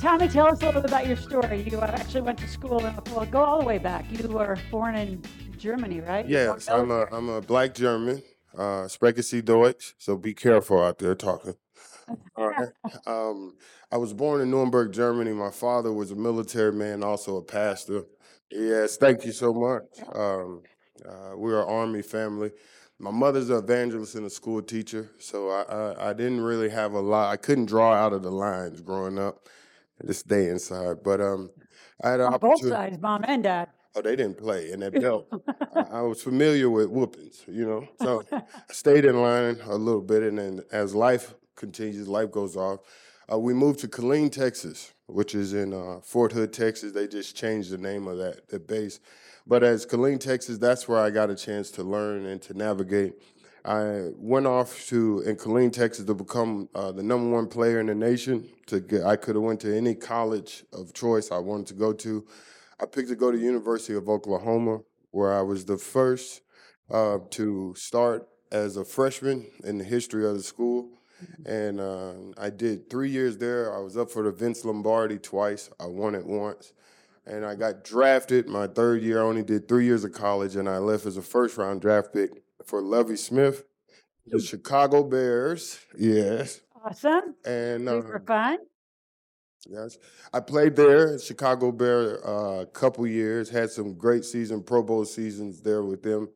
Tommie, tell us a little bit about your story. You actually went to school, in, well, go all the way back. You were born in Germany, right? Yes, I'm a I'm a black German. Uh, spreche Sie Deutsch, so be careful out there talking. All right. Um, I was born in Nuremberg, Germany. My father was a military man, also a pastor. Yes, thank you so much. Um, uh, we're an army family. My mother's an evangelist and a school teacher, so I, I I didn't really have a lot. I couldn't draw out of the lines growing up. To stay inside, but um, I had an On both sides, mom and dad. Oh, they didn't play in that belt. I, I was familiar with whoopings, you know. So I stayed in line a little bit, and then as life continues, life goes off. Uh, we moved to Killeen, Texas, which is in uh, Fort Hood, Texas. They just changed the name of that the base. But as Killeen, Texas, that's where I got a chance to learn and to navigate. I went off to in Killeen, Texas, to become uh, the number one player in the nation. To get, I could have went to any college of choice I wanted to go to. I picked to go to University of Oklahoma, where I was the first uh, to start as a freshman in the history of the school. And uh, I did three years there. I was up for the Vince Lombardi twice. I won it once. And I got drafted my third year. I only did three years of college, and I left as a first round draft pick for Lovie Smith, the Chicago Bears. Yes. Awesome. And We were um, fun. Yes, I played there, Chicago Bear, a couple years. Had some great season, Pro Bowl seasons there with them.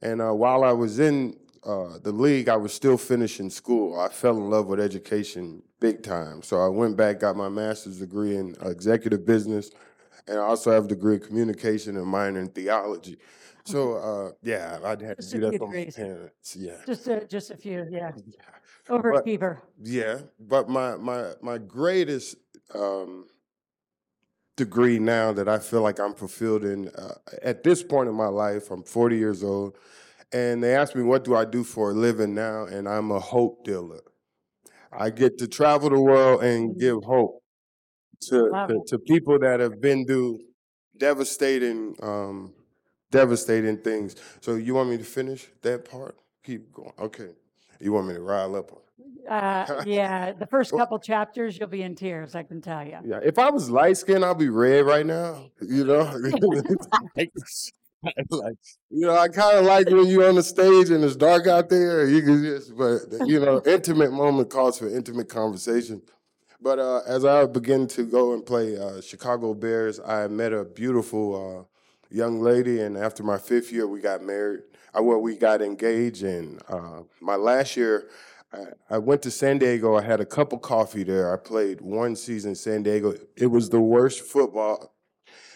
And uh, while I was in uh, the league, I was still finishing school. I fell in love with education big time. So I went back, got my master's degree in executive business, and I also have a degree in communication and minor in theology. So uh, yeah, I'd had to Just do a that few for my degrees. parents. Yeah. Just a, just a few, yeah. But- Overachiever. Yeah, but my my my greatest um, degree now that I feel like I'm fulfilled in uh, at this point in my life, I'm 40 years old, and they asked me what do I do for a living now, and I'm a hope dealer. I get to travel the world and give hope to Love to, to people that have been through devastating um, devastating things. So you want me to finish that part? Keep going. Okay. You want me to rile up on? Uh, yeah, the first couple chapters, you'll be in tears, I can tell you. Yeah, if I was light skinned, I'd be red right now. You know, like, you know, I kind of like when you're on the stage and it's dark out there. You can just, but you know, intimate moment calls for intimate conversation. But uh, as I began to go and play uh, Chicago Bears, I met a beautiful uh, young lady, and after my fifth year, we got married. I well, we got engaged, and uh, my last year, I, I went to San Diego. I had a cup of coffee there. I played one season San Diego. It was the worst football.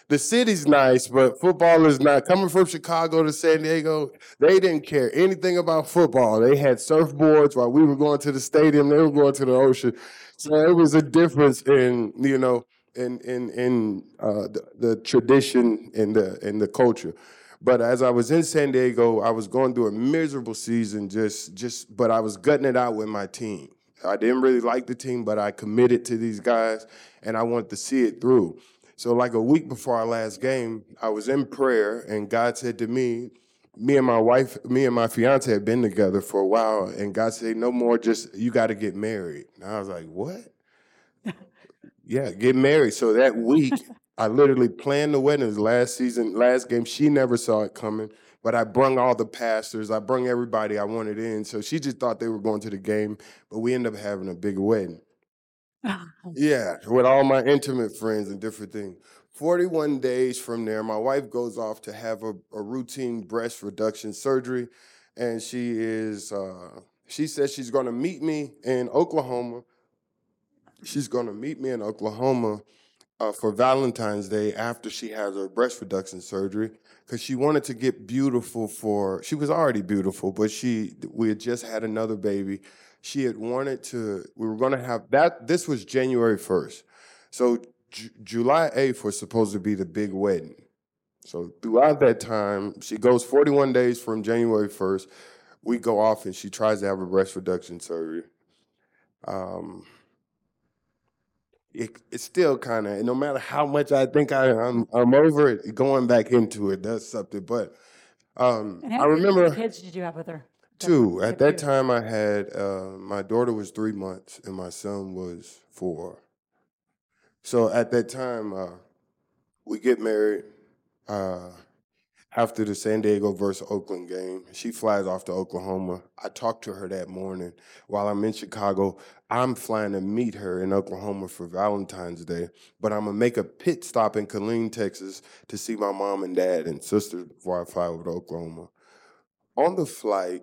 The city's nice, but football is not. Coming from Chicago to San Diego, they didn't care anything about football. They had surfboards while we were going to the stadium. They were going to the ocean. So it was a difference in you know in in in uh, the, the tradition and the and the culture. But as I was in San Diego, I was going through a miserable season. Just just, but I was gutting it out with my team. I didn't really like the team, but I committed to these guys, and I wanted to see it through. So, like a week before our last game, I was in prayer, and God said to me, me and my wife, me and my fiance had been together for a while, and God said, "No more. Just you got to get married." And I was like, "What?" Yeah, get married. So that week, I literally planned the wedding. Last season, last game. She never saw it coming, but I brung all the pastors. I brung everybody I wanted in. So she just thought they were going to the game, but we ended up having a big wedding. Yeah, with all my intimate friends and different things. 41 days from there, my wife goes off to have a, a routine breast reduction surgery. And she is, uh, she says she's going to meet me in Oklahoma. She's going to meet me in Oklahoma uh, for Valentine's Day after she has her breast reduction surgery because she wanted to get beautiful for, she was already beautiful, but she, we had just had another baby she had wanted to we were going to have that this was january 1st so Ju- july 8th was supposed to be the big wedding So throughout that time, she goes 41 days from January 1st. We go off and she tries to have a breast reduction surgery. Um, it, it's still kind of, no matter how much I think I, I'm, I'm over it, going back into it does something. But um, And I how many remember kids did you have with her? two. At that time, I had uh, my daughter was three months and my son was four. So at that time, uh, we get married uh, after the San Diego versus Oakland game. She flies off to Oklahoma. I talked to her that morning while I'm in Chicago. I'm flying to meet her in Oklahoma for Valentine's Day, but I'm gonna make a pit stop in Killeen, Texas to see my mom and dad and sister before I fly over to Oklahoma. On the flight,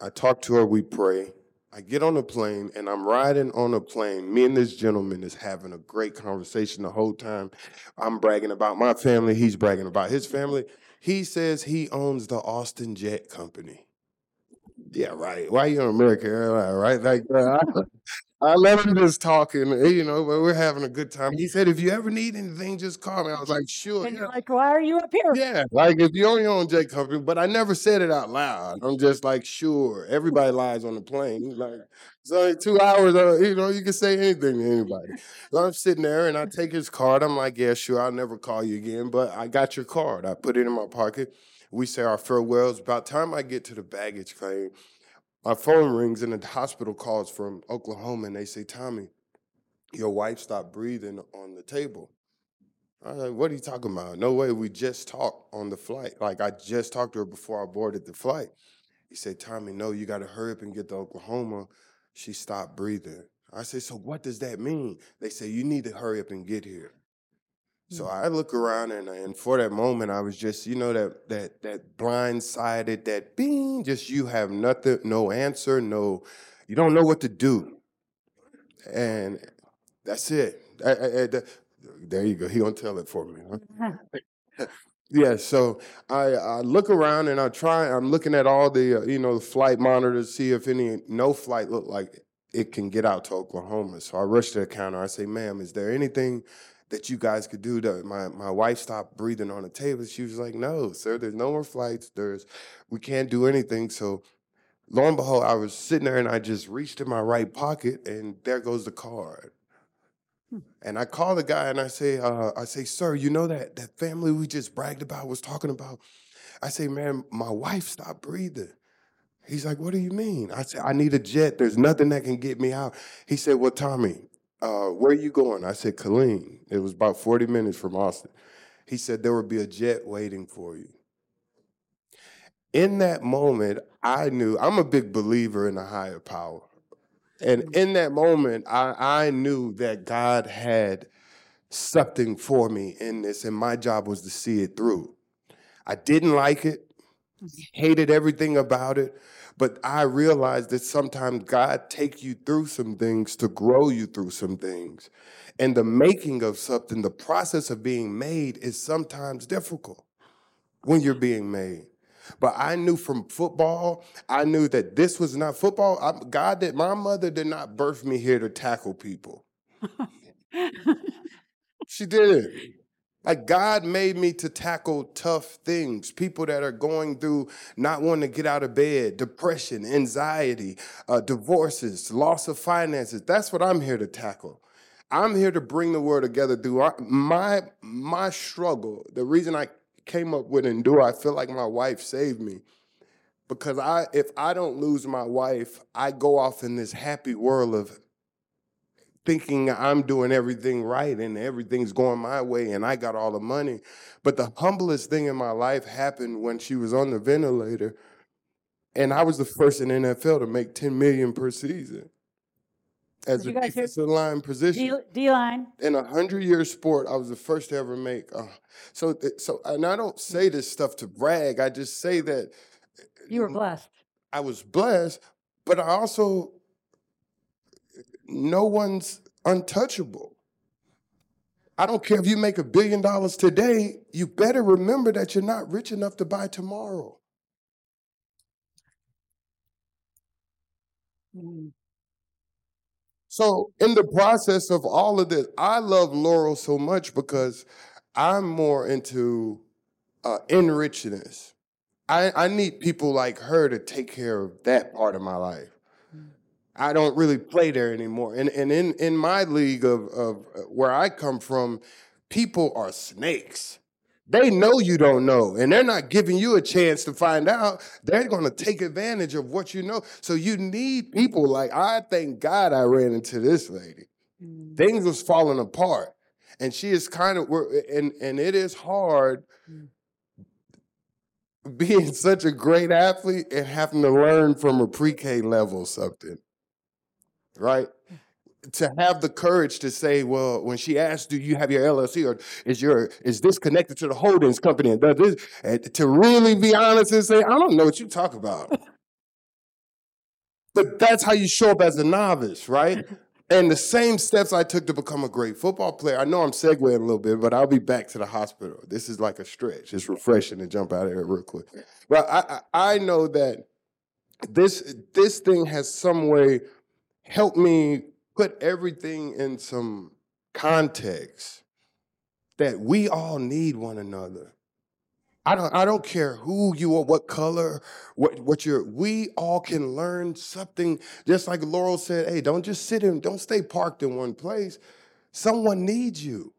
I talk to her, we pray. I get on the plane and I'm riding on a plane. Me and this gentleman is having a great conversation the whole time. I'm bragging about my family, he's bragging about his family. He says he owns the Austin Jet Company. Yeah, right. Why you on American Airlines, right? Like, I, let him just talking, you know, but we're having a good time. He said, if you ever need anything, just call me. I was like, sure. And yeah. you're like, why are you up here? Yeah, like if you own your own jet company, but I never said it out loud. I'm just like, sure. Everybody lies on the plane. Like, it's only two hours. Uh, you know, you can say anything to anybody. So I'm sitting there and I take his card. I'm like, yeah, sure. I'll never call you again, but I got your card. I put it in my pocket. We say our farewells. About time I get to the baggage claim, my phone rings and the hospital calls from Oklahoma and they say, Tommie, your wife stopped breathing on the table. I was like, what are you talking about? No way, we just talked on the flight. Like I just talked to her before I boarded the flight. He said, Tommie, no, you gotta hurry up and get to Oklahoma. She stopped breathing. I said, so what does that mean? They say, you need to hurry up and get here. So I look around and, and for that moment I was just, you know, that that that blindsided, that bing, just you have nothing, no answer, no, you don't know what to do. And that's it. I- I- I- the- there you go. He gonna tell it for me. huh? Yeah, so I, I look around and I try. I'm looking at all the uh, you know the flight monitors, see if any no flight look like it can get out to Oklahoma. So I rush to the counter. I say, "Ma'am, is there anything that you guys could do?" To my my wife stopped breathing on the table. She was like, "No, sir. There's no more flights. There's we can't do anything." So lo and behold, I was sitting there and I just reached in my right pocket and there goes the card. And I call the guy and I say, uh, I say, sir, you know that that family we just bragged about was talking about. I say, man, my wife stopped breathing. He's like, what do you mean? I said, I need a jet. There's nothing that can get me out. He said, well, Tommie, uh, where are you going? I said, Killeen. It was about 40 minutes from Austin. He said, there would be a jet waiting for you. In that moment, I knew I'm a big believer in a higher power. And in that moment, I, I knew that God had something for me in this, and my job was to see it through. I didn't like it, hated everything about it, but I realized that sometimes God take you through some things to grow you through some things. And the making of something, the process of being made is sometimes difficult when you're being made. But I knew from football, I knew that this was not football. I, God did, my mother did not birth me here to tackle people. She didn't. Like God made me to tackle tough things, people that are going through not wanting to get out of bed, depression, anxiety, uh, divorces, loss of finances. That's what I'm here to tackle. I'm here to bring the world together through my my struggle. The reason I came up with endure, I feel like my wife saved me because I if I don't lose my wife, I go off in this happy world of thinking I'm doing everything right and everything's going my way and I got all the money. But the humblest thing in my life happened when she was on the ventilator and I was the first in the NFL to make 10 million per season as Did a you guys hear- defensive line position D, D line. in a hundred year sport, I was the first to ever make. Uh, so, so, and I don't say this stuff to brag. I just say that You were blessed. I was blessed, but I also, no one's untouchable. I don't care if you make a billion dollars today, you better remember that you're not rich enough to buy tomorrow. Mm. So, in the process of all of this, I love Loral so much because I'm more into uh, enrichedness. I, I need people like her to take care of that part of my life. I don't really play there anymore. And and in in my league of of uh, where I come from, people are snakes. They know you don't know, and they're not giving you a chance to find out. They're going to take advantage of what you know. So you need people like I thank God I ran into this lady. Mm. Things was falling apart, and she is kind of and and it is hard Mm. being such a great athlete and having to learn from a pre-K level something, right? To have the courage to say, well, when she asked, "Do you have your LLC or is your is this connected to the holdings company?" and does this, and to really be honest and say, "I don't know what you talk about," but that's how you show up as a novice, right? And the same steps I took to become a great football player. I know I'm segueing a little bit, but I'll be back to the hospital. This is like a stretch. It's refreshing to jump out of here real quick. But I, I I know that this this thing has some way helped me put everything in some context that we all need one another. I don't I don't care who you are, what color, what what you're we all can learn something. Just like Loral said, hey, don't just sit in, don't stay parked in one place. Someone needs you.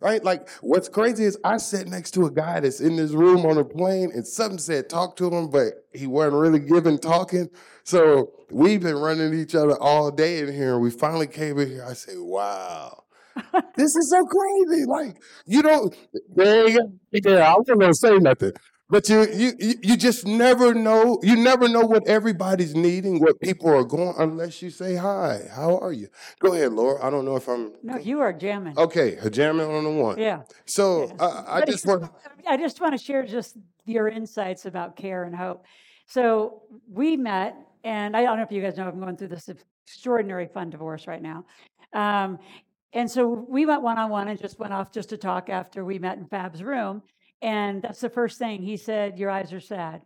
Right? Like what's crazy is I sat next to a guy that's in this room on a plane and something said talk to him, but he wasn't really giving talking. So we've been running each other all day in here. And we finally came in here. I said, wow. This is so crazy. Like you don't. There you go. Yeah, I wasn't gonna say nothing, but you, you, you, just never know. You never know what everybody's needing, what people are going, unless you say hi. How are you? Go ahead, Laura. I don't know if I'm. No, you are jamming. Okay, jamming on the one. Yeah. So Yeah. uh, I But just want. I just want to share just your insights about care and hope. So we met, and I don't know if you guys know, I'm going through this extraordinary fun divorce right now. Um, and so we went one on one and just went off just to talk after we met in Fab's room. And that's the first thing he said, Your eyes are sad.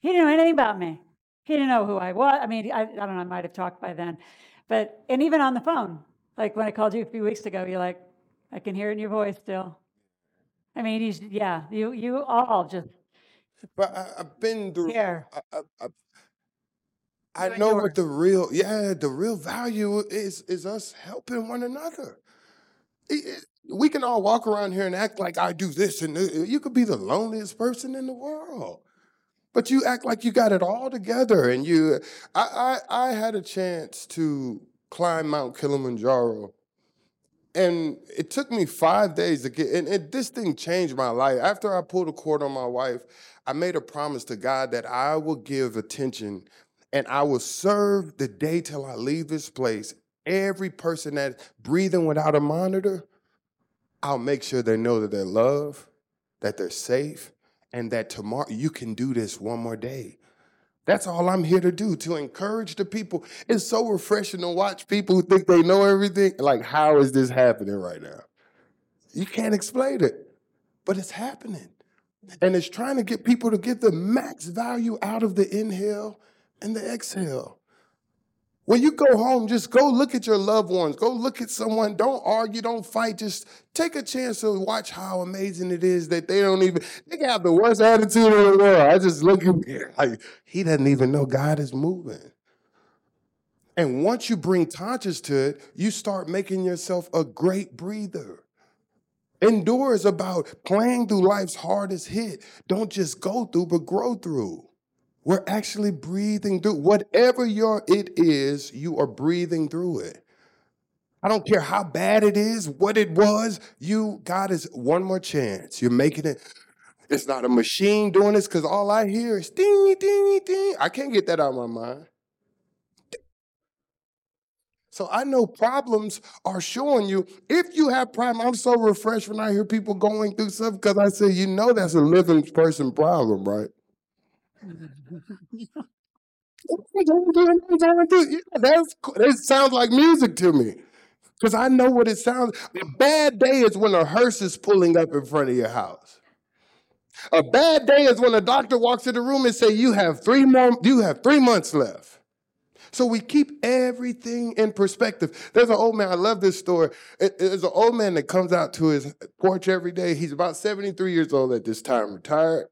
He didn't know anything about me. He didn't know who I was. I mean, I, I don't know, I might have talked by then. But, and even on the phone, like when I called you a few weeks ago, you're like, I can hear it in your voice still. I mean, he's, yeah, you, you all just But I, I've been through. care. I, I, I, I know what the real, yeah, the real value is is us helping one another. It- it- we can all walk around here and act like I do this, and uh, you could be the loneliest person in the world, but you act like you got it all together. And you, I, I, I had a chance to climb Mount Kilimanjaro, and it took me five days to get. And, and this thing changed my life. After I pulled a cord on my wife, I made a promise to God that I will give attention and I will serve the day till I leave this place. Every person that's breathing without a monitor, I'll make sure they know that they're loved, that they're safe, and that tomorrow you can do this one more day. That's all I'm here to do, to encourage the people. It's so refreshing to watch people who think they know everything. Like, how is this happening right now? You can't explain it, but it's happening. And it's trying to get people to get the max value out of the inhale and the exhale. When you go home, just go look at your loved ones. Go look at someone. Don't argue, don't fight. Just take a chance to watch how amazing it is that they don't even, they can have the worst attitude in the world. I just look at me like, he doesn't even know God is moving. And once you bring conscious to it, you start making yourself a great breather. Endure is about playing through life's hardest hit. Don't just go through, but grow through. We're actually breathing through whatever your it is, you are breathing through it. I don't care how bad it is, what it was, you God is one more chance. You're making it. It's not a machine doing this because all I hear is ding, ding, ding. I can't get that out of my mind. So I know problems are showing you. If you have problem, I'm so refreshed when I hear people going through stuff because I say, you know, that's a living person problem, right? That's that sounds like music to me because I know what it sounds. A bad day is when a hearse is pulling up in front of your house. A bad day is when a doctor walks in the room and say you have three more, you have three months left. So we keep everything in perspective. There's an old man, I love this story. There's an old man that comes out to his porch every day. He's about 73 years old at this time, retired.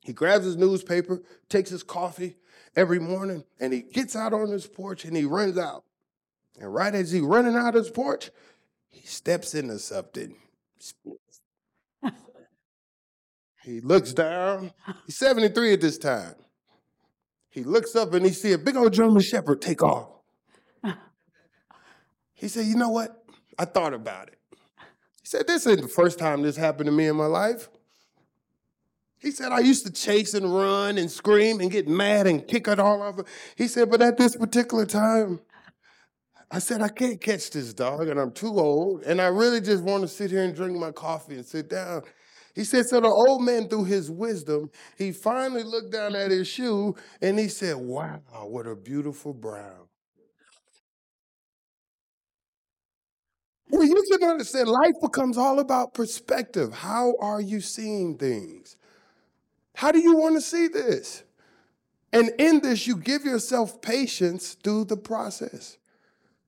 He grabs his newspaper, takes his coffee every morning, and he gets out on his porch and he runs out. And right as he running out of his porch, he steps into something. he looks down. He's 73 at this time. He looks up and he see a big old German Shepherd take off. He said, "You know what? I thought about it." He said, "This isn't the first time this happened to me in my life." He said, I used to chase and run and scream and get mad and kick it all over. He said, but at this particular time, I said, I can't catch this dog and I'm too old. And I really just want to sit here and drink my coffee and sit down. He said, so the old man, through his wisdom, he finally looked down at his shoe and he said, wow, what a beautiful brown. Well, you can understand life becomes all about perspective. How are you seeing things? How do you want to see this? And in this, you give yourself patience through the process.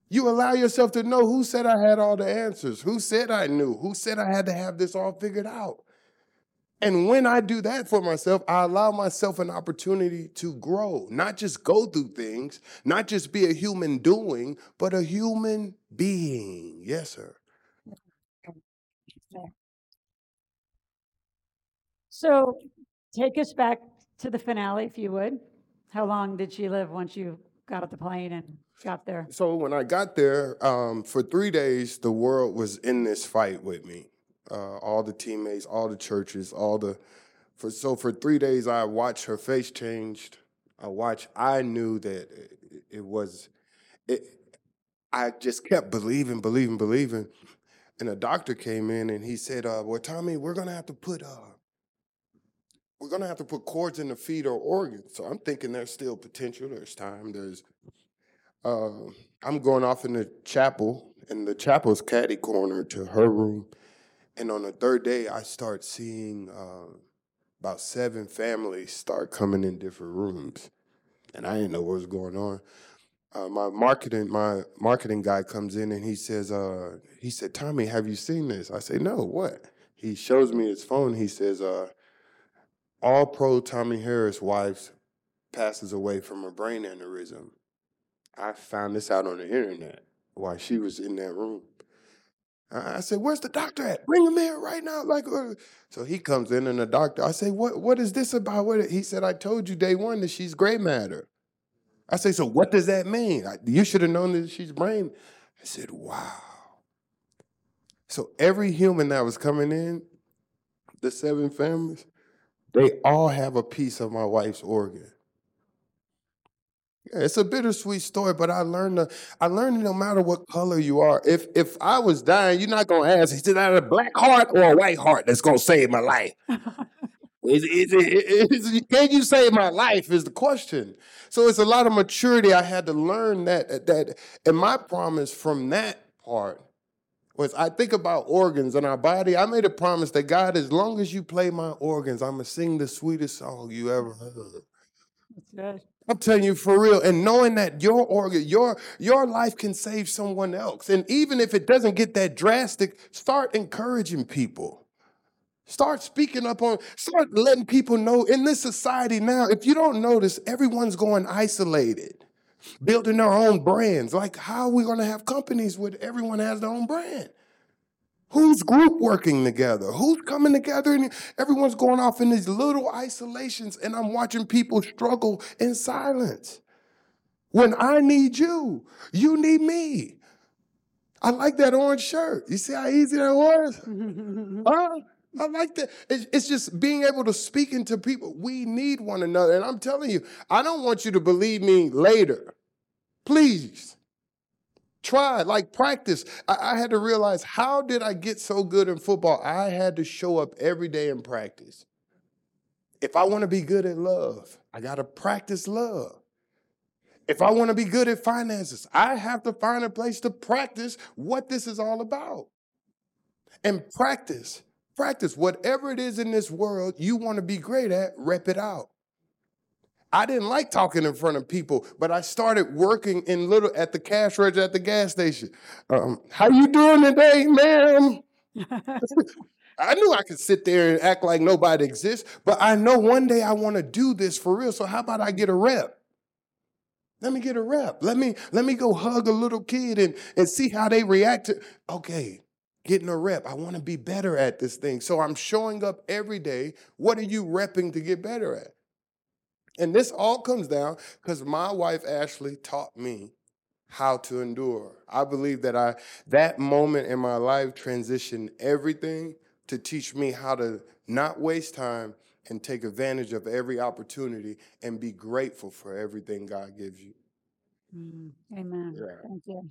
You allow yourself to know who said I had all the answers, who said I knew, who said I had to have this all figured out. And when I do that for myself, I allow myself an opportunity to grow, not just go through things, not just be a human doing, but a human being. Yes, sir. So take us back to the finale, if you would. How long did she live once you got off the plane and got there? So when I got there, um, for three days, the world was in this fight with me. Uh, all the teammates, all the churches, all the. For so for three days, I watched her face changed. I watched. I knew that it, it was. It. I just kept believing, believing, believing, and a doctor came in and he said, uh, "Well, Tommie, we're gonna have to put." Uh, we're gonna have to put cords in the feet or organs. So I'm thinking there's still potential. There's time. There's uh, I'm going off in the chapel, and the chapel's caddy corner to her room. And on the third day, I start seeing uh, about seven families start coming in different rooms, and I didn't know what was going on. Uh, my marketing my marketing guy comes in and he says, uh, he said, Tommie, have you seen this? I say, no, what? He shows me his phone. He says, uh, all pro Tommie Harris wife passes away from a brain aneurysm. I found this out on the internet while she was in that room. I said, "Where's the doctor at? Bring him in right now!" Like, uh," so he comes in, and the doctor. I say, "What? What is this about?" What? He said, "I told you day one that she's gray matter." I say, "So what does that mean? I- You should have known that she's brain." I said, "Wow." So every human that was coming in, the seven families, they all have a piece of my wife's organ. Yeah, it's a bittersweet story, but I learned to, I learned no matter what color you are, if if I was dying, you're not gonna ask, is it out a black heart or a white heart that's gonna save my life? Is, is, is, it- can you save my life? Is the question. So it's a lot of maturity. I had to learn that that and my promise from that part was I think about organs in our body. I made a promise that God, as long as you play my organs, I'm gonna sing the sweetest song you ever heard. Good. I'm telling you for real, and knowing that your organ, your your life can save someone else, and even if it doesn't get that drastic, start encouraging people. Start speaking up on, start letting people know in this society now. If you don't notice, everyone's going isolated, building their own brands. Like, how are we going to have companies where everyone has their own brand? Who's group working together? Who's coming together? And everyone's going off in these little isolations, and I'm watching people struggle in silence. When I need you, you need me. I like that orange shirt. You see how easy that was? Huh? I like that. It's, just being able to speak into people. We need one another. And I'm telling you, I don't want you to believe me later. Please. Try, like practice. I, I had to realize how did I get so good in football? I had to show up every day and practice. If I want to be good at love, I got to practice love. If I want to be good at finances, I have to find a place to practice what this is all about. And practice, practice whatever it is in this world you want to be great at, rep it out. I didn't like talking in front of people, but I started working in little at the cash register at the gas station. Um, how you doing today, ma'am? I knew I could sit there and act like nobody exists, but I know one day I want to do this for real. So how about I get a rep? Let me get a rep. Let me let me go hug a little kid and, and see how they react to okay, getting a rep. I want to be better at this thing. So I'm showing up every day. What are you repping to get better at? And this all comes down because my wife Ashley taught me how to endure. I believe that I that moment in my life transitioned everything to teach me how to not waste time and take advantage of every opportunity and be grateful for everything God gives you. Mm, Amen. Yeah. Thank you.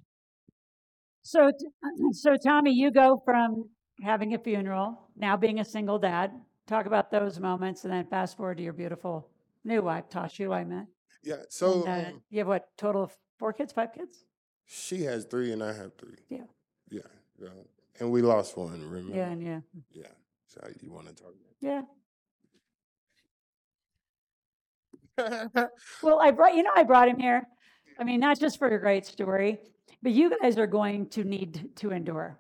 So, so Tommie, you go from having a funeral, now being a single dad. Talk about those moments, and then fast forward to your beautiful new wife, Tasha. I meant. Yeah. So And, uh, um, you have what total of four kids, five kids? she has three and I have three. Yeah. Yeah. yeah. And we lost one, remember? Yeah, and yeah, Yeah. So you want to talk yeah. Well, I brought, you know, I brought him here. I mean, not just for a great story, but you guys are going to need to endure.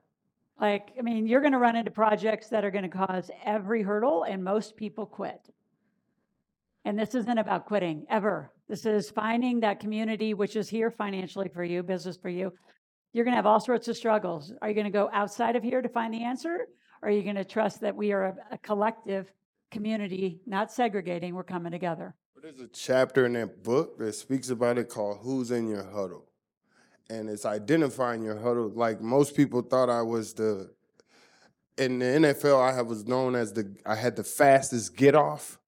Like, I mean, you're going to run into projects that are going to cause every hurdle, and most people quit. And this isn't about quitting ever. This is finding that community which is here financially for you, business for you. You're going to have all sorts of struggles. Are you going to go outside of here to find the answer? Or are you going to trust that we are a, a collective community, not segregating? We're coming together. There's a chapter in that book that speaks about it called Who's in Your Huddle. And it's identifying your huddle. Like most people thought I was the in the NFL, I was known as the I had the fastest get off.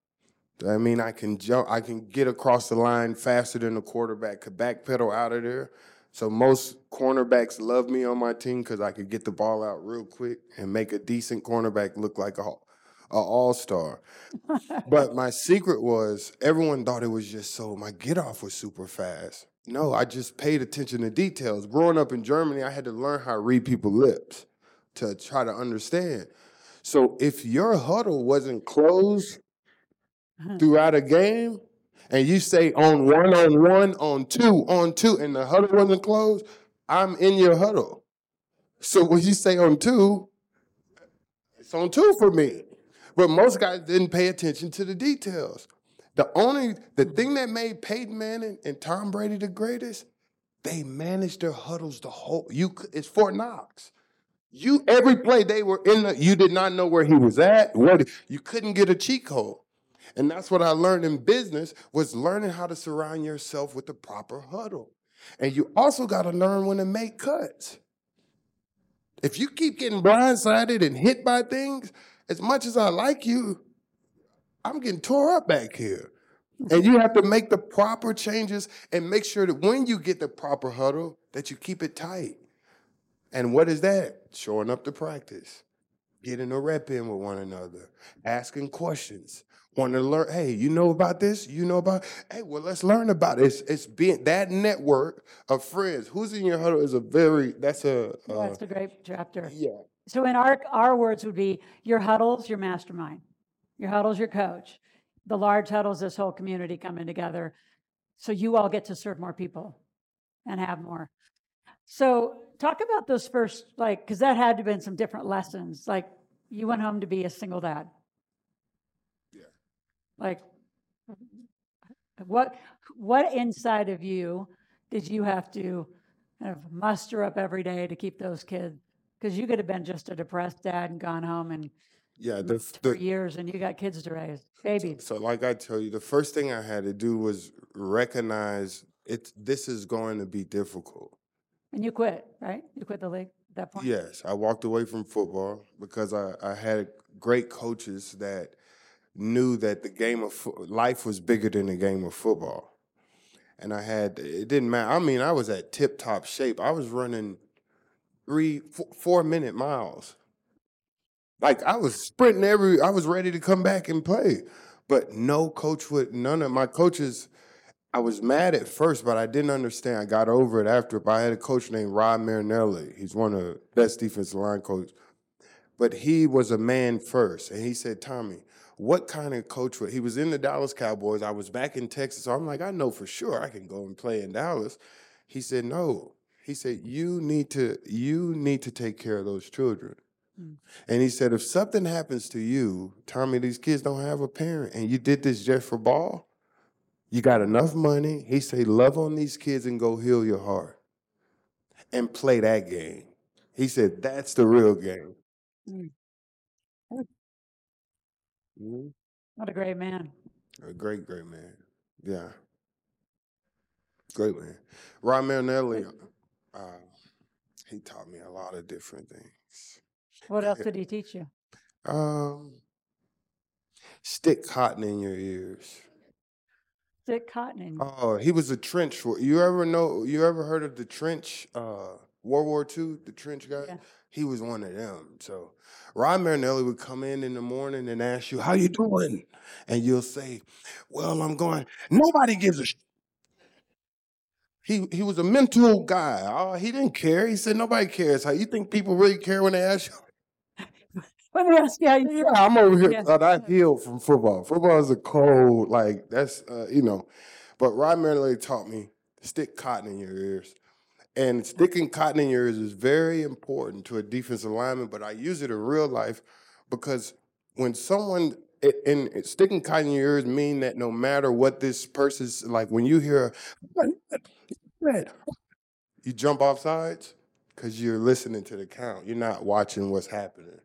I mean, I can jump, I can get across the line faster than the quarterback could backpedal out of there. So most cornerbacks love me on my team because I could get the ball out real quick and make a decent cornerback look like a, a all star. but my secret was everyone thought it was just so my get off was super fast. No, I just paid attention to details. Growing up in Germany, I had to learn how to read people's lips to try to understand. So if your huddle wasn't closed uh-huh. throughout a game, and you say on one, on one, on two, on two, and the huddle wasn't closed, I'm in your huddle. So when you say on two, it's on two for me. But most guys didn't pay attention to the details. The only the thing that made Peyton Manning and Tom Brady the greatest, they managed their huddles the whole. You it's Fort Knox. You every play they were in the, you did not know where he was at. What you couldn't get a cheat code. And that's what I learned in business was learning how to surround yourself with the proper huddle. And you also got to learn when to make cuts. If you keep getting blindsided and hit by things, as much as I like you, I'm getting tore up back here. And you have to make the proper changes and make sure that when you get the proper huddle, that you keep it tight. And what is that? Showing up to practice, getting a rep in with one another, asking questions, wanting to learn. Hey, you know about this? You know about? Hey, well, let's learn about it. It's, it's being that network of friends. Who's in your huddle is a very that's a uh, That's a great chapter. yeah. So in our, our words would be your huddles, your mastermind. Your huddle's your coach. The large huddle's this whole community coming together. So you all get to serve more people and have more. So talk about those first, like, because that had to have been some different lessons. Like you went home to be a single dad. Yeah. Like what what inside of you did you have to kind of muster up every day to keep those kids? Because you could have been just a depressed dad and gone home and Yeah, the, for the years and you got kids to raise, babies. So, like I tell you, the first thing I had to do was recognize it. This is going to be difficult. And you quit, right? You quit the league at that point? Yes, I walked away from football because I, I had great coaches that knew that the game of fo- life was bigger than the game of football. And I had, it didn't matter. I mean, I was at tip top shape. I was running three, four, four minute miles. Like I was sprinting every, I was ready to come back and play. But no coach would, none of my coaches, I was mad at first, but I didn't understand. I got over it after. But I had a coach named Rod Marinelli. He's one of the best defensive line coaches. But he was a man first. And he said, Tommie, what kind of coach would he was in the Dallas Cowboys. I was back in Texas, so I'm like, I know for sure I can go and play in Dallas. He said, No. He said, You need to, you need to take care of those children. Mm. And he said, if something happens to you, Tommie, these kids don't have a parent, and you did this just for ball, you got enough money. He said, love on these kids and go heal your heart and play that game. He said, that's the real game. Mm. Mhm. What a great man. A great, great man. Yeah. Great man. Rod Marinelli, uh, he taught me a lot of different things. What else did he teach you? Um, stick cotton in your ears. Stick cotton in. Oh, he was a trench you ever know you ever heard of the trench uh World War II, the trench guy? Yeah. He was one of them. So Rod Marinelli would come in in the morning and ask you, "How you doing?" And you'll say, "Well, I'm going." Nobody gives a sh-. He he was a mental guy. Oh, he didn't care. He said nobody cares. How you think people really care when they ask you? Let me ask you how you. Yeah, I'm over here. Thought I healed from football. Football is a cold, like that's uh, you know. But Rod Marinelli taught me stick cotton in your ears, and sticking cotton in your ears is very important to a defensive lineman. But I use it in real life because when someone it- and it- sticking cotton in your ears mean that no matter what this person's like, when you hear, you jump off sides because you're listening to the count. You're not watching what's happening.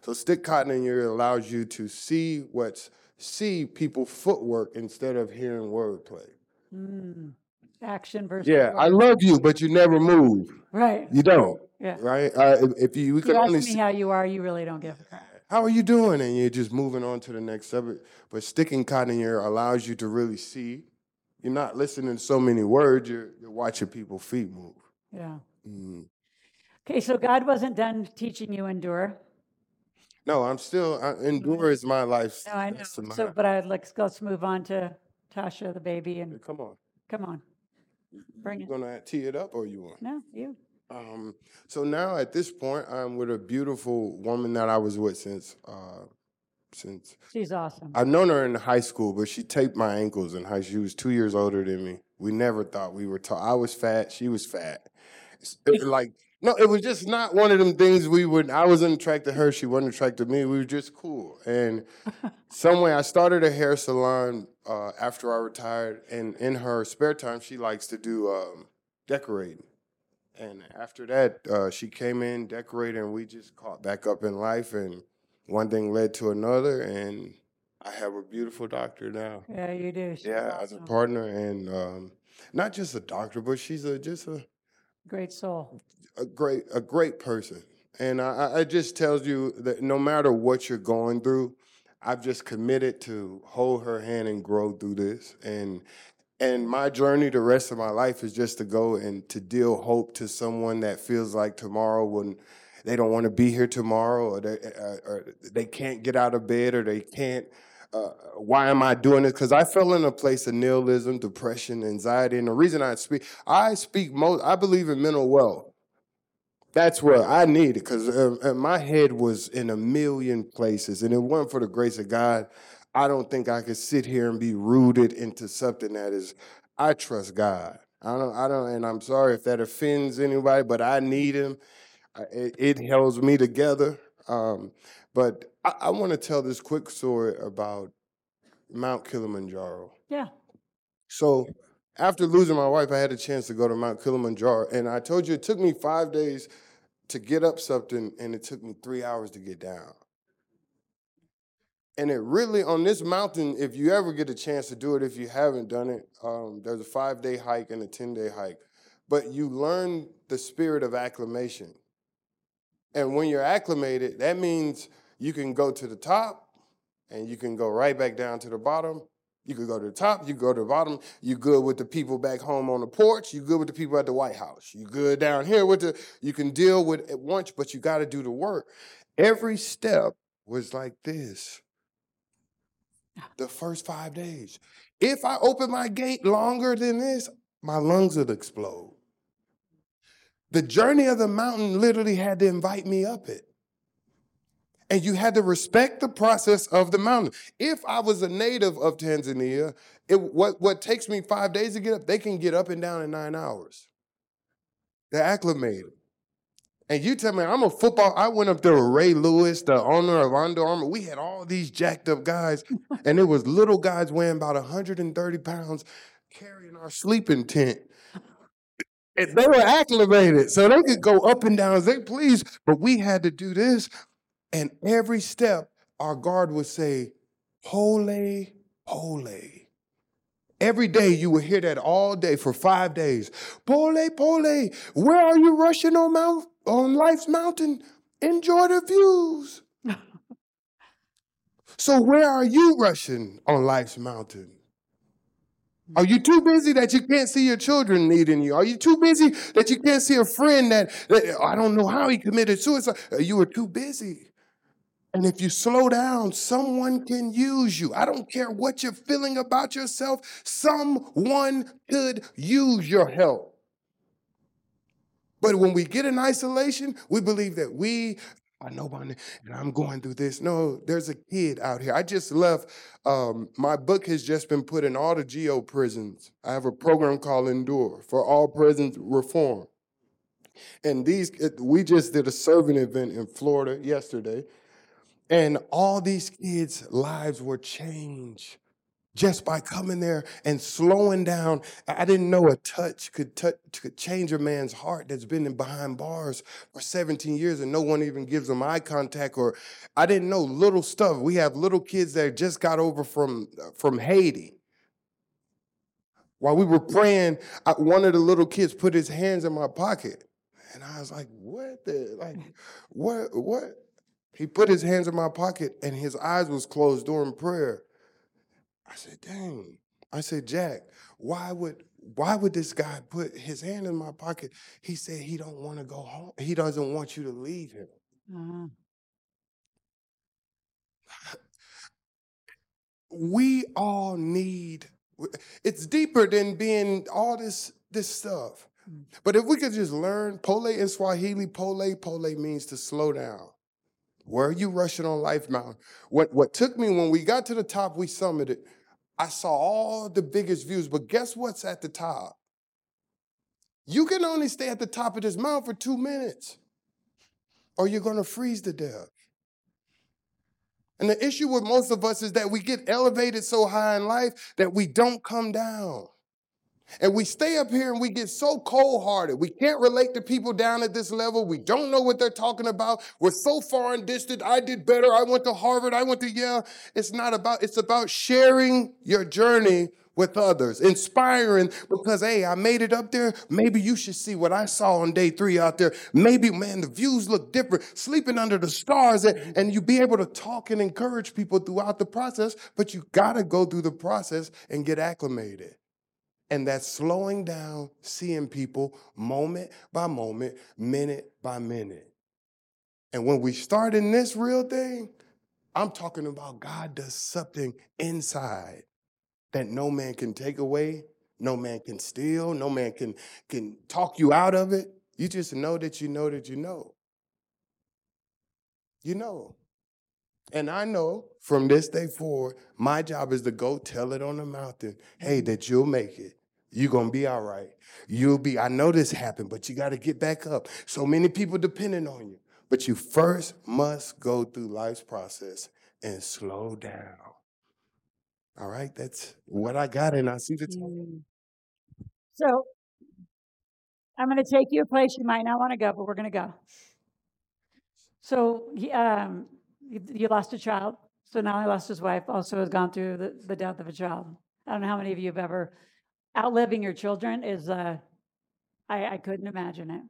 So stick cotton in your ear allows you to see what's see people footwork instead of hearing wordplay. Mm. Action versus. Yeah, I love you, but you never move. Right. You don't, Yeah. right? Uh, if, if you, we You could ask only me see, how you are. You really don't give a crap. how are you doing, and you're just moving on to the next subject. But sticking cotton in your ear allows you to really see. You're not listening to so many words. You're, you're watching people feet move. Yeah. Mm. Okay, so God wasn't done teaching you endure. No, I'm still. I, endure is my life. No, I know. that's my- So, but I'd like let's move on to Tasha, the baby, and Come on, come on. Bring you it. gonna tee it up, or you want? No, you. Um, so now at this point, I'm with a beautiful woman that I was with since uh, since She's awesome. I've known her in high school, but she taped my ankles in high. She was two years older than me. We never thought we were tall. I was fat. She was fat. It's- it- like no, it was just not one of them things we would. I wasn't attracted to her. She wasn't attracted to me. We were just cool. And some way, I started a hair salon uh, after I retired, and in her spare time, she likes to do um, decorating. And after that, uh, she came in, decorated, and we just caught back up in life. And one thing led to another, and I have a beautiful doctor now. Yeah, you do. She's Yeah, as a partner, and um, not just a doctor, but she's a just a, Great soul. a great a great person. And I, I- just tells you that no matter what you're going through, I've just committed to hold her hand and grow through this. And and my journey the rest of my life is just to go and to deal hope to someone that feels like tomorrow when they don't want to be here tomorrow or they uh, or they can't get out of bed or they can't uh, why am I doing this? Because I fell in a place of nihilism, depression, anxiety, and the reason I speak, I speak most. I believe in mental wealth. That's what I needed because uh, uh, my head was in a million places, and it wasn't for the grace of God. I don't think I could sit here and be rooted into something that is. I trust God. I don't. I don't. And I'm sorry if that offends anybody, but I need Him. It, it holds me together. Um, but I, I want to tell this quick story about Mount Kilimanjaro. Yeah. So after losing my wife, I had a chance to go to Mount Kilimanjaro, and I told you it took me five days to get up something, and it took me three hours to get down. And it really on this mountain, if you ever get a chance to do it, if you haven't done it, um, there's a five day hike and a ten day hike, but you learn the spirit of acclimation. And when you're acclimated, that means you can go to the top and you can go right back down to the bottom. You could go to the top, you go to the bottom. You good with the people back home on the porch. You good with the people at the White House. You good down here with the. You can deal with it once, but you got to do the work. Every step was like this. The first five days. If I open my gate longer than this, my lungs would explode. The journey of the mountain literally had to invite me up it. And you had to respect the process of the mountain. If I was a native of Tanzania, it, what, what takes me five days to get up, they can get up and down in nine hours. They're acclimated. And you tell me, I'm a football. I went up there with Ray Lewis, the owner of Under Armour. We had all these jacked up guys, and it was little guys weighing about 130 pounds carrying our sleeping tent. And they were acclimated, so they could go up and down as they please. But we had to do this, and every step, our guard would say, "Holy, holy." Every day you would hear that all day for five days. Pole, pole, where are you rushing on Mount on Life's Mountain? Enjoy the views. so where are you rushing on Life's Mountain? Are you too busy that you can't see your children needing you? Are you too busy that you can't see a friend that, that I don't know how he committed suicide? You were too busy. And if you slow down, someone can use you. I don't care what you're feeling about yourself, someone could use your help. But when we get in isolation, we believe that we are nobody and I'm going through this. No, there's a kid out here. I just left. Um, my book has just been put in all the geo prisons. I have a program called Endure for all prisons reform. And these, we just did a serving event in Florida yesterday, and all these kids' lives were changed just by coming there and slowing down. I didn't know a touch could touch could change a man's heart that's been in behind bars for 17 years and no one even gives them eye contact or I didn't know little stuff. We have little kids that just got over from uh, from Haiti. While we were praying, I, one of the little kids put his hands in my pocket. And I was like, what the like mm. what what? He put his hands in my pocket and his eyes was closed during prayer. I said, dang. I said, Jack, why would why would this guy put his hand in my pocket? He said he don't want to go home. He doesn't want you to leave him. Uh-huh. We all need it's deeper than being all this this stuff. Mm. But if we could just learn pole in Swahili, pole, pole means to slow down. Where are you rushing on Life Mountain? What what took me when we got to the top, we summited I saw all the biggest views, but guess what's at the top? You can only stay at the top of this mountain for two minutes, or you're to freeze to death. And the issue with most of us is that we get elevated so high in life that we don't come down. And we stay up here and we get so cold hearted. We can't relate to people down at this level. We don't know what they're talking about. We're so far and distant. I did better. I went to Harvard. I went to Yale. It's not about, it's about sharing your journey with others, inspiring because, hey, I made it up there. Maybe you should see what I saw on day three out there. Maybe, man, the views look different, sleeping under the stars, and, and you be able to talk and encourage people throughout the process, but you got to go through the process and get acclimated. And that's slowing down, seeing people moment by moment, minute by minute. And when we start in this real thing, I'm talking about God does something inside that no man can take away, no man can steal, no man can, can talk you out of it. You just know that you know that you know. You know. And I know from this day forward, my job is to go tell it on the mountain, hey, that you'll make it. You're going to be all right. You'll be, I know this happened, but you got to get back up. So many people depending on you. But you first must go through life's process and slow down. All right, that's what I got, and I see the time. Mm. So I'm going to take you a place you might not want to go, but we're going to go. So um, you, lost a child. So not only lost his wife, also has gone through the, the death of a child. I don't know how many of you have ever outliving your children is uh I, I couldn't imagine it.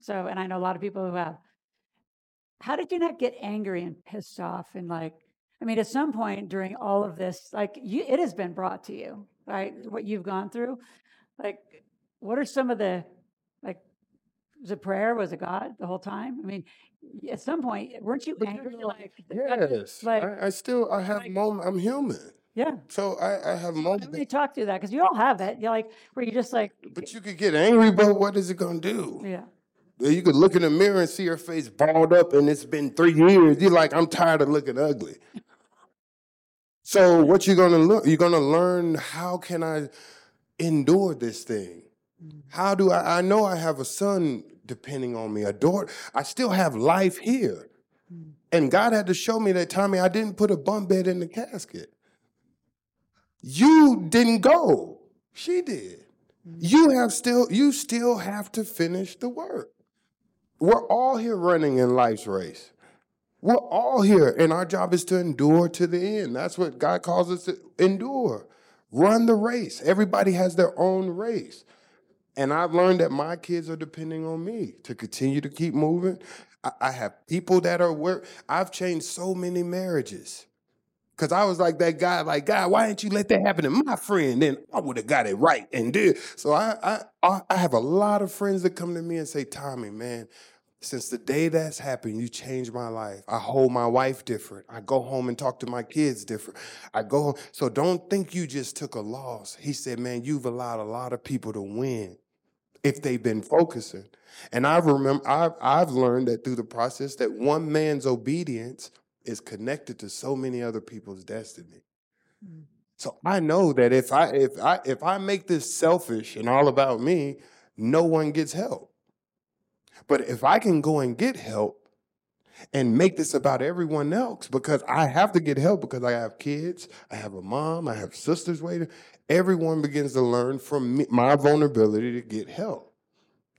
So, and I know a lot of people who have. How did you not get angry and pissed off and like? I mean, at some point during all of this, like you, it has been brought to you, right? What you've gone through, like, what are some of the, like, was it prayer? Was it God the whole time? I mean, at some point, weren't you angry? Like, yes, like, I, I still I have like, moments. I'm human. Yeah. So I, I have moments. Let me talk through that because you all have it. You're like where you just like, But you could get angry, but what is it gonna do? yeah, You could look in the mirror and see your face balled up, and it's been three years. You're like, I'm tired of looking ugly. So what you're gonna learn? You're gonna learn how can I endure this thing? Mm. How do I? I know I have a son depending on me, a daughter. I still have life here, mm. and God had to show me that Tommie, I didn't put a bunk bed in the casket. You didn't go. She did. Mm-hmm. You have still. You still have to finish the work. We're all here running in life's race. We're all here, and our job is to endure to the end. That's what God calls us to endure. Run the race. Everybody has their own race. And I've learned that my kids are depending on me to continue to keep moving. I, I have people that are where I've changed so many marriages. Cause I was like that guy, like God, why didn't you let that happen to my friend? Then I would have got it right and did. So I, I I have a lot of friends that come to me and say, Tommie, man, since the day that's happened, you changed my life. I hold my wife different. I go home and talk to my kids different. I go home. So don't think you just took a loss. He said, man, you've allowed a lot of people to win if they've been focusing. And I remember I've, I've learned that through the process that one man's obedience is connected to so many other people's destiny. Mm. So I know that if I if I if I make this selfish and all about me, no one gets help. But if I can go and get help and make this about everyone else, because I have to get help because I have kids, I have a mom, I have sisters waiting, everyone begins to learn from me, my vulnerability to get help.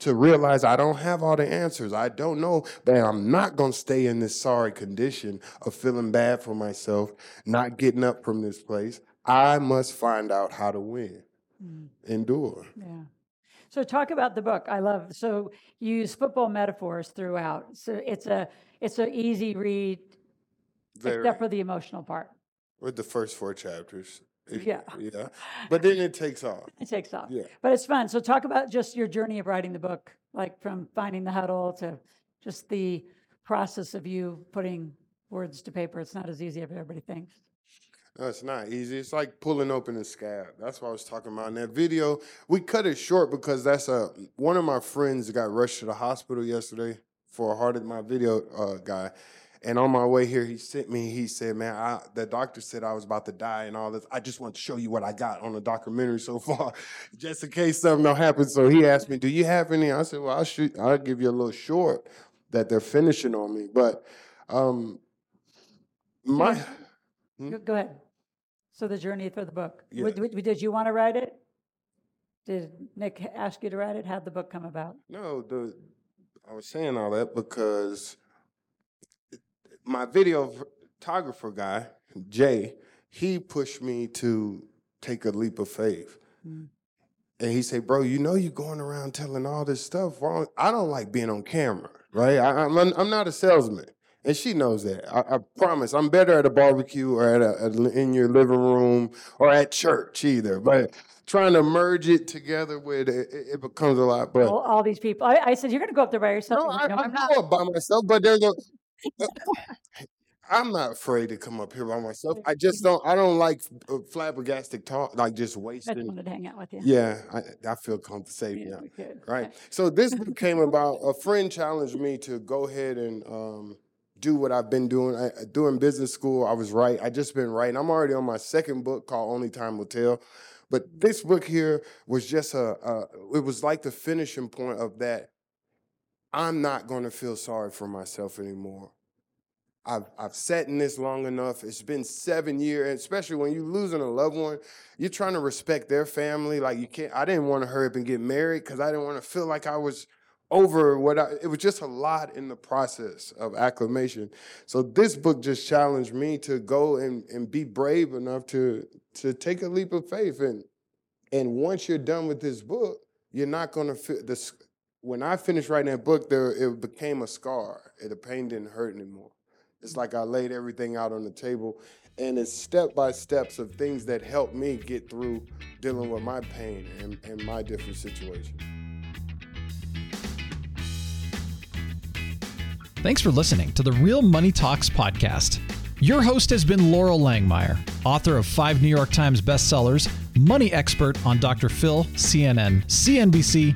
To realize I don't have all the answers. I don't know, but I'm not going to stay in this sorry condition of feeling bad for myself, not getting up from this place. I must find out how to win, mm. endure. Yeah. So talk about the book. I love so you use football metaphors throughout. So it's a it's an easy read, Very, except for the emotional part. with the first four chapters. Yeah. Yeah. But then it takes off. It takes off. Yeah. But it's fun. So talk about just your journey of writing the book, like from finding the huddle to just the process of you putting words to paper. It's not as easy as everybody thinks. No, it's not easy. It's like pulling open a scab. That's what I was talking about in that video. We cut it short because that's a one of my friends got rushed to the hospital yesterday for a heart my video uh, guy. And on my way here, he sent me. He said, "Man, I, the doctor said I was about to die and all this. I just want to show you what I got on the documentary so far, just in case something don't happen." So he asked me, "Do you have any?" I said, "Well, I'll shoot. I'll give you a little short that they're finishing on me." But um, my Hmm? Go, ahead. So the journey for the book. Yeah. Would- Did you want to write it? Did Nick ask you to write it? How'd the book come about? No, the I was saying all that because my videographer guy, Jay, he pushed me to take a leap of faith. Mm. And he said, "Bro, you know you're going around telling all this stuff. Don't- I don't like being on camera, right? I, I'm I'm not a salesman, and she knows that. I, I promise. I'm better at a barbecue or at a, at- in your living room or at church either. But trying to merge it together with it, it, becomes a lot. But All, all these people. I, I said, you're going to go up there by yourself. no, I, like, "No, I I'm not." by myself, but there's a. I'm not afraid to come up here by myself. I just don't. I don't like uh, flabbergastic talk, like just wasting. I just wasting. wanted to hang out with you. Yeah, I, I feel comfortable safe Yeah, now. we could. Right. So this book came about. A friend challenged me to go ahead and um, do what I've been doing. I, doing business school, I was right. I just been writing. I'm already on my second book called Only Time Will Tell. But this book here was just a. a it was like the finishing point of that. I'm not going to feel sorry for myself anymore. I've I've sat in this long enough. It's been seven years, and especially when you're losing a loved one, you're trying to respect their family. Like you can't. I didn't want to hurry up and get married because I didn't want to feel like I was over what I. It was just a lot in the process of acclimation. So this book just challenged me to go and and be brave enough to to take a leap of faith. And and once you're done with this book, you're not going to feel this. When I finished writing that book, there it became a scar. The pain didn't hurt anymore. It's like I laid everything out on the table, and it's step by steps of things that helped me get through dealing with my pain and, and my different situations. Thanks for listening to the Real Money Talks podcast. Your host has been Loral Langemeier, author of five New York Times bestsellers, money expert on Dr. Phil, CNN, CNBC,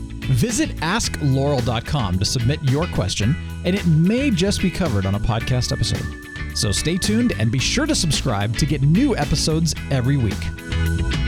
Visit askloral.com to submit your question, and it may just be covered on a podcast episode. So stay tuned and be sure to subscribe to get new episodes every week.